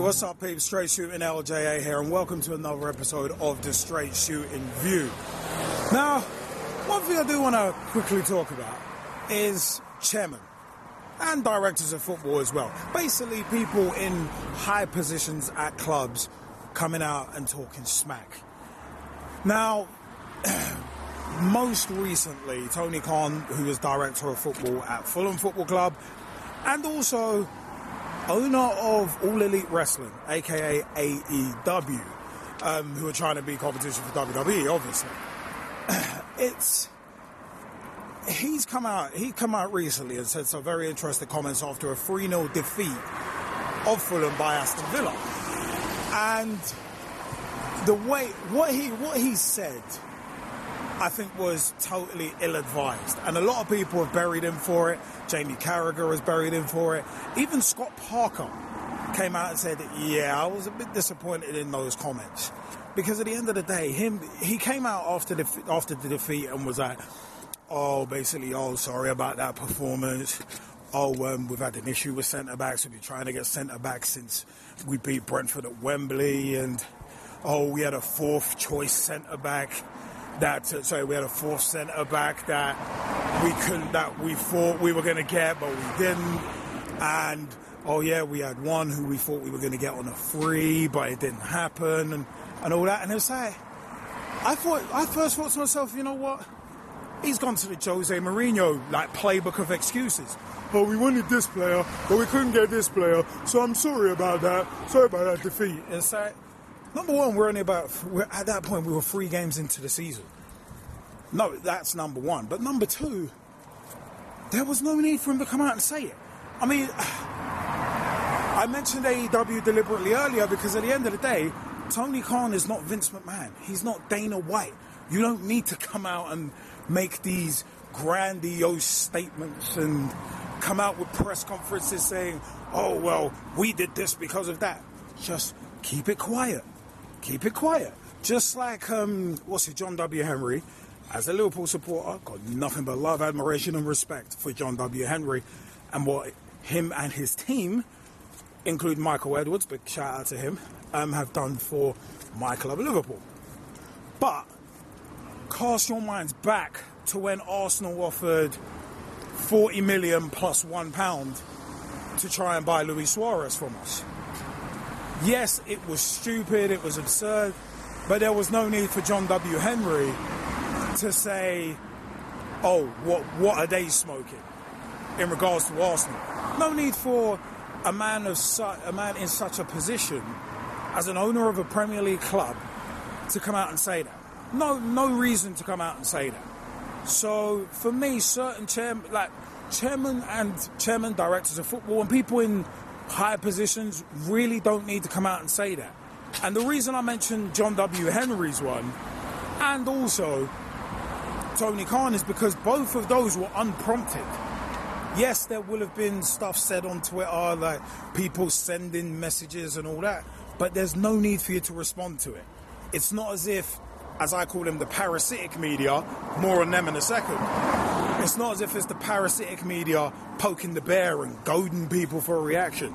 what's up, peeps? Straight Shooting LJA here, and welcome to another episode of the Straight Shooting View. Now, one thing I do want to quickly talk about is chairman and directors of football as well. Basically, people in high positions at clubs coming out and talking smack. Now, most recently, Tony Khan, who is director of football at Fulham Football Club, and also owner of All Elite Wrestling, aka AEW, um, who are trying to be competition for WWE, obviously. it's he's come out he come out recently and said some very interesting comments after a 3-0 defeat of Fulham by Aston Villa. And the way what he what he said I think was totally ill advised. And a lot of people have buried him for it. Jamie Carragher has buried him for it. Even Scott Parker came out and said, Yeah, I was a bit disappointed in those comments. Because at the end of the day, him he came out after the after the defeat and was like, Oh, basically, oh sorry about that performance. Oh, um, we've had an issue with centre backs. We've been trying to get centre backs since we beat Brentford at Wembley, and oh, we had a fourth choice centre back that sorry we had a fourth centre back that we couldn't that we thought we were going to get but we didn't. And oh yeah we had one who we thought we were going to get on a free but it didn't happen and, and all that. And it was like I thought I first thought to myself you know what? He's gone to the Jose Mourinho like playbook of excuses. Oh we wanted this player but we couldn't get this player so I'm sorry about that. Sorry about that defeat. It's like Number one, we're only about, we're, at that point, we were three games into the season. No, that's number one. But number two, there was no need for him to come out and say it. I mean, I mentioned AEW deliberately earlier because at the end of the day, Tony Khan is not Vince McMahon. He's not Dana White. You don't need to come out and make these grandiose statements and come out with press conferences saying, oh, well, we did this because of that. Just keep it quiet keep it quiet. Just like, um, what's it, John W. Henry, as a Liverpool supporter, got nothing but love, admiration, and respect for John W. Henry and what him and his team, including Michael Edwards, big shout out to him, um, have done for my club Liverpool. But cast your minds back to when Arsenal offered 40 million plus one pound to try and buy Luis Suarez from us. Yes, it was stupid, it was absurd, but there was no need for John W. Henry to say, oh, what, what are they smoking in regards to Arsenal? No need for a man of su- a man in such a position as an owner of a Premier League club to come out and say that. No, no reason to come out and say that. So for me, certain chairman, like chairman and chairman directors of football and people in higher positions really don't need to come out and say that. And the reason I mentioned John W. Henry's one and also Tony Khan is because both of those were unprompted. Yes, there will have been stuff said on Twitter, like people sending messages and all that, but there's no need for you to respond to it. It's not as if, as I call them, the parasitic media, more on them in a second, it's not as if it's the parasitic media poking the bear and goading people for a reaction.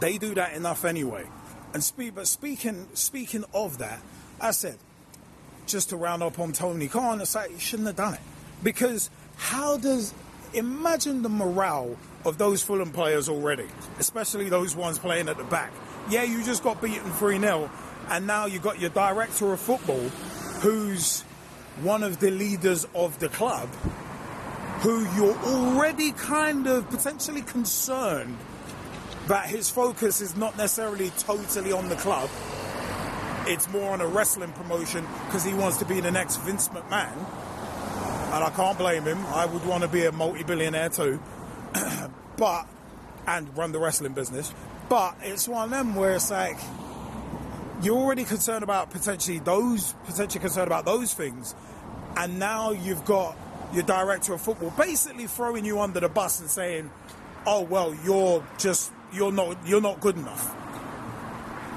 They do that enough anyway. And speak, but speaking speaking of that, I said, just to round up on Tony Khan, it's like you shouldn't have done it because how does imagine the morale of those Fulham players already, especially those ones playing at the back. Yeah, you just got beaten 3 0, and now you've got your director of football who's one of the leaders of the club who you're already kind of potentially concerned that his focus is not necessarily totally on the club. It's more on a wrestling promotion because he wants to be the next Vince McMahon. And I can't blame him. I would want to be a multi billionaire too. but, and run the wrestling business. But it's one of them where it's like, you're already concerned about potentially those, potentially concerned about those things, and now you've got your director of football basically throwing you under the bus and saying, "Oh well, you're just you're not you're not good enough."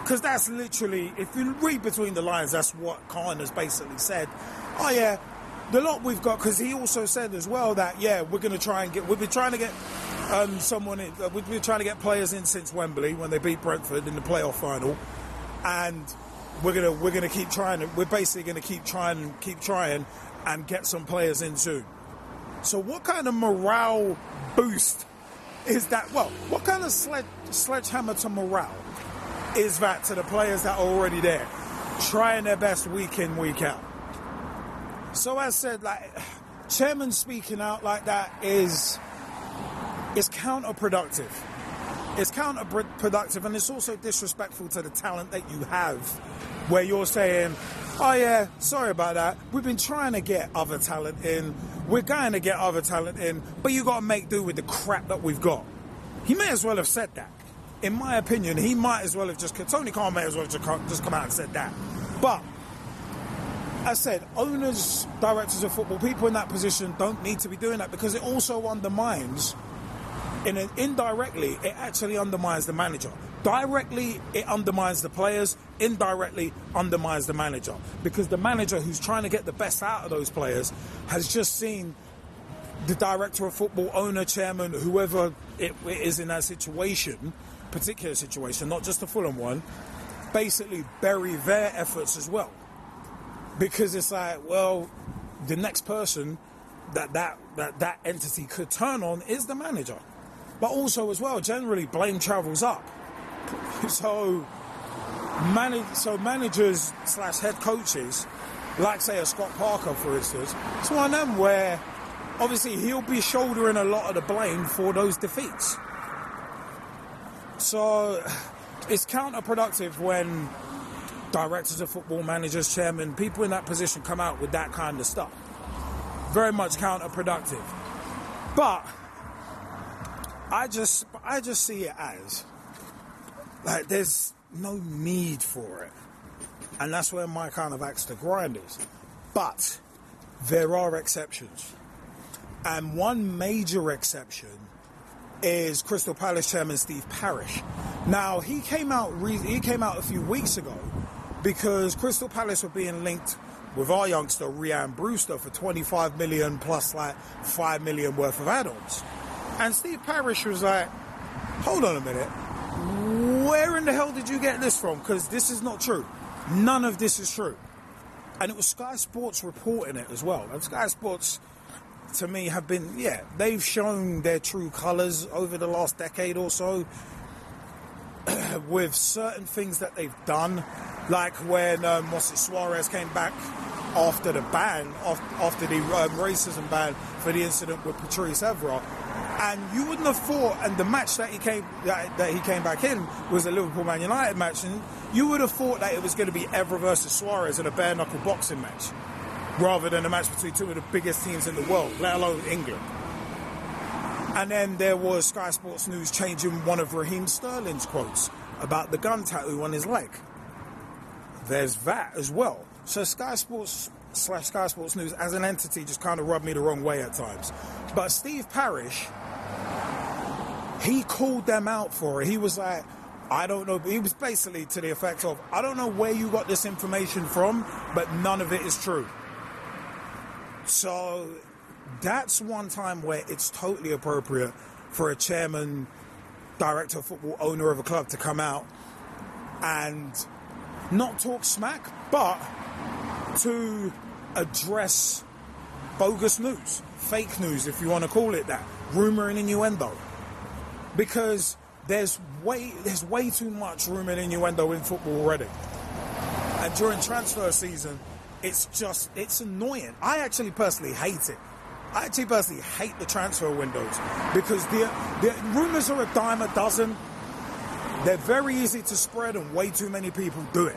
Because that's literally, if you read between the lines, that's what Khan has basically said. Oh yeah, the lot we've got. Because he also said as well that yeah, we're going to try and get. We've been trying to get Um, someone in, uh, we've been trying to get players in since Wembley when they beat Brentford in the playoff final, and we're gonna we're gonna keep trying. We're basically gonna keep trying, keep trying, and get some players in soon. So, what kind of morale boost is that? Well, what kind of sledge, sledgehammer to morale is that to the players that are already there, trying their best week in, week out? So, as said, like chairman speaking out like that is is counterproductive. It's counterproductive and it's also disrespectful to the talent that you have where you're saying, oh yeah, sorry about that. We've been trying to get other talent in. We're going to get other talent in, but you got to make do with the crap that we've got. He may as well have said that. In my opinion, he might as well have just, Tony Khan may as well have just come out and said that. But I said, owners, directors of football, people in that position don't need to be doing that because it also undermines in indirectly, it actually undermines the manager. Directly, it undermines the players. Indirectly, undermines the manager because the manager who's trying to get the best out of those players has just seen the director of football, owner, chairman, whoever it is in that situation, particular situation, not just the Fulham one, basically bury their efforts as well. Because it's like, well, the next person that that, that, that entity could turn on is the manager. But also, as well, generally, blame travels up. So, manage, so managers slash head coaches, like say a Scott Parker, for instance, it's one of them where obviously he'll be shouldering a lot of the blame for those defeats. So, it's counterproductive when directors of football, managers, chairmen, people in that position come out with that kind of stuff. Very much counterproductive. But I just I just see it as like there's no need for it. And that's where my kind of axe to grind is. But there are exceptions. And one major exception is Crystal Palace chairman Steve Parish. Now he came out re- he came out a few weeks ago because Crystal Palace were being linked with our youngster Rhian Brewster for 25 million plus like 5 million worth of add-ons. And Steve Parish was like, hold on a minute. Where in the hell did you get this from? Because this is not true. None of this is true. And it was Sky Sports reporting it as well. And Sky Sports, to me, have been, yeah, they've shown their true colours over the last decade or so with certain things that they've done. Like when um, Suarez came back after the ban, after the um, racism ban for the incident with Patrice Evra and you wouldn't have thought, and the match that he came that, that he came back in was a Liverpool Man United match, and you would have thought that it was going to be Evra versus Suarez in a bare knuckle boxing match, rather than a match between two of the biggest teams in the world, let alone England. And then there was Sky Sports News changing one of Raheem Sterling's quotes about the gun tattoo on his leg. There's that as well. So Sky Sports slash Sky Sports News as an entity just kind of rubbed me the wrong way at times. But Steve Parish he called them out for it. He was like, I don't know. He was basically to the effect of, I don't know where you got this information from, but none of it is true. So that's one time where it's totally appropriate for a chairman, director of football, owner of a club to come out and not talk smack, but to address bogus news, fake news, if you want to call it that, rumor and innuendo because there's way there's way too much room and innuendo in football already. And during transfer season, it's just it's annoying. I actually personally hate it. I actually personally hate the transfer windows because the the rumors are a dime a dozen. They're very easy to spread, and way too many people do it.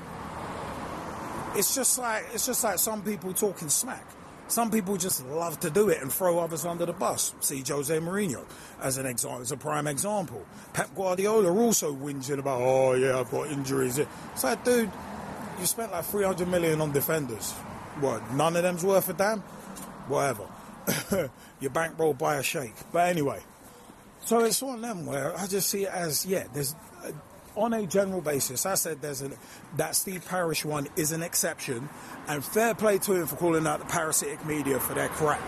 It's just like it's just like some people talking smack. Some people just love to do it and throw others under the bus. See Jose Mourinho as an example, as a prime example. Pep Guardiola also whinging about, oh yeah, I've got injuries. It's like, dude, you spent like 300 million on defenders. What? None of them's worth a damn. Whatever. Your bankroll by a sheikh. But anyway, so it's one of them where I just see it as yeah, there's on a general basis, I said there's a, that Steve Parish one is an exception, and fair play to him for calling out the parasitic media for their crap.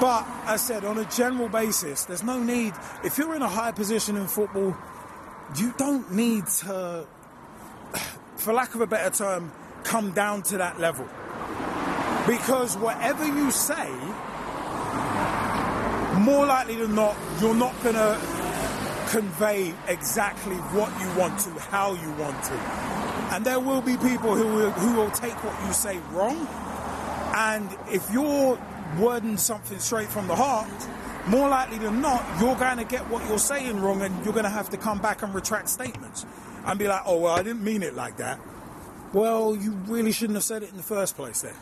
But I said, on a general basis, there's no need. If you're in a high position in football, you don't need to, for lack of a better term, come down to that level. Because whatever you say, more likely than not, you're not going to convey exactly what you want to, how you want to. And there will be people who will, who will take what you say wrong. And if you're wording something straight from the heart, more likely than not, you're going to get what you're saying wrong and you're going to have to come back and retract statements and be like, oh, well, I didn't mean it like that. Well, you really shouldn't have said it in the first place then.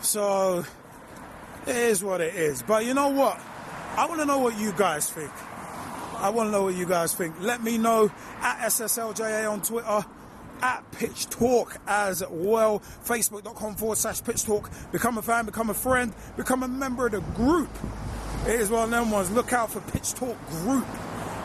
So, it is what it is. But you know what? I want to know what you guys think. I want to know what you guys think. Let me know at SSLJA on Twitter at Pitch Talk as well. Facebook.com forward slash Pitch Talk. Become a fan, become a friend, become a member of the group. It is one of them ones. Look out for Pitch Talk Group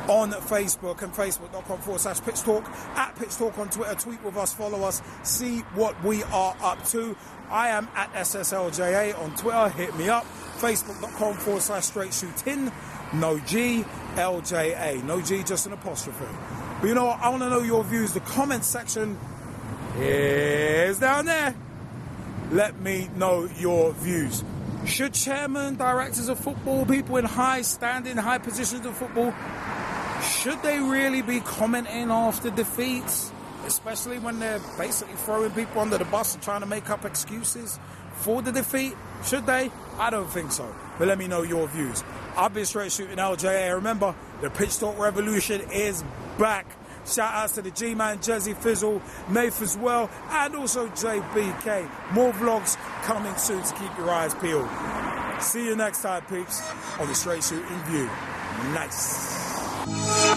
on Facebook and Facebook.com forward slash Pitch Talk. At Pitch Talk on Twitter. Tweet with us, follow us, see what we are up to. I am at SSLJA on Twitter. Hit me up. Facebook.com forward slash straight shooting. No G, LJA. No G, just an apostrophe. But you know what? I want to know your views. The comment section is down there. Let me know your views. Should chairman, directors of football, people in high standing, high positions of football, should they really be commenting after defeats? Especially when they're basically throwing people under the bus and trying to make up excuses for the defeat? Should they? I don't think so. But let me know your views. I've been straight shooting LJA. Remember, the Pitch Talk Revolution is back. Shout outs to the G Man, Jezzy Fizzle, Nath as well, and also JBK. More vlogs coming soon to keep your eyes peeled. See you next time, peeps, on the Straight Shooting View. Nice.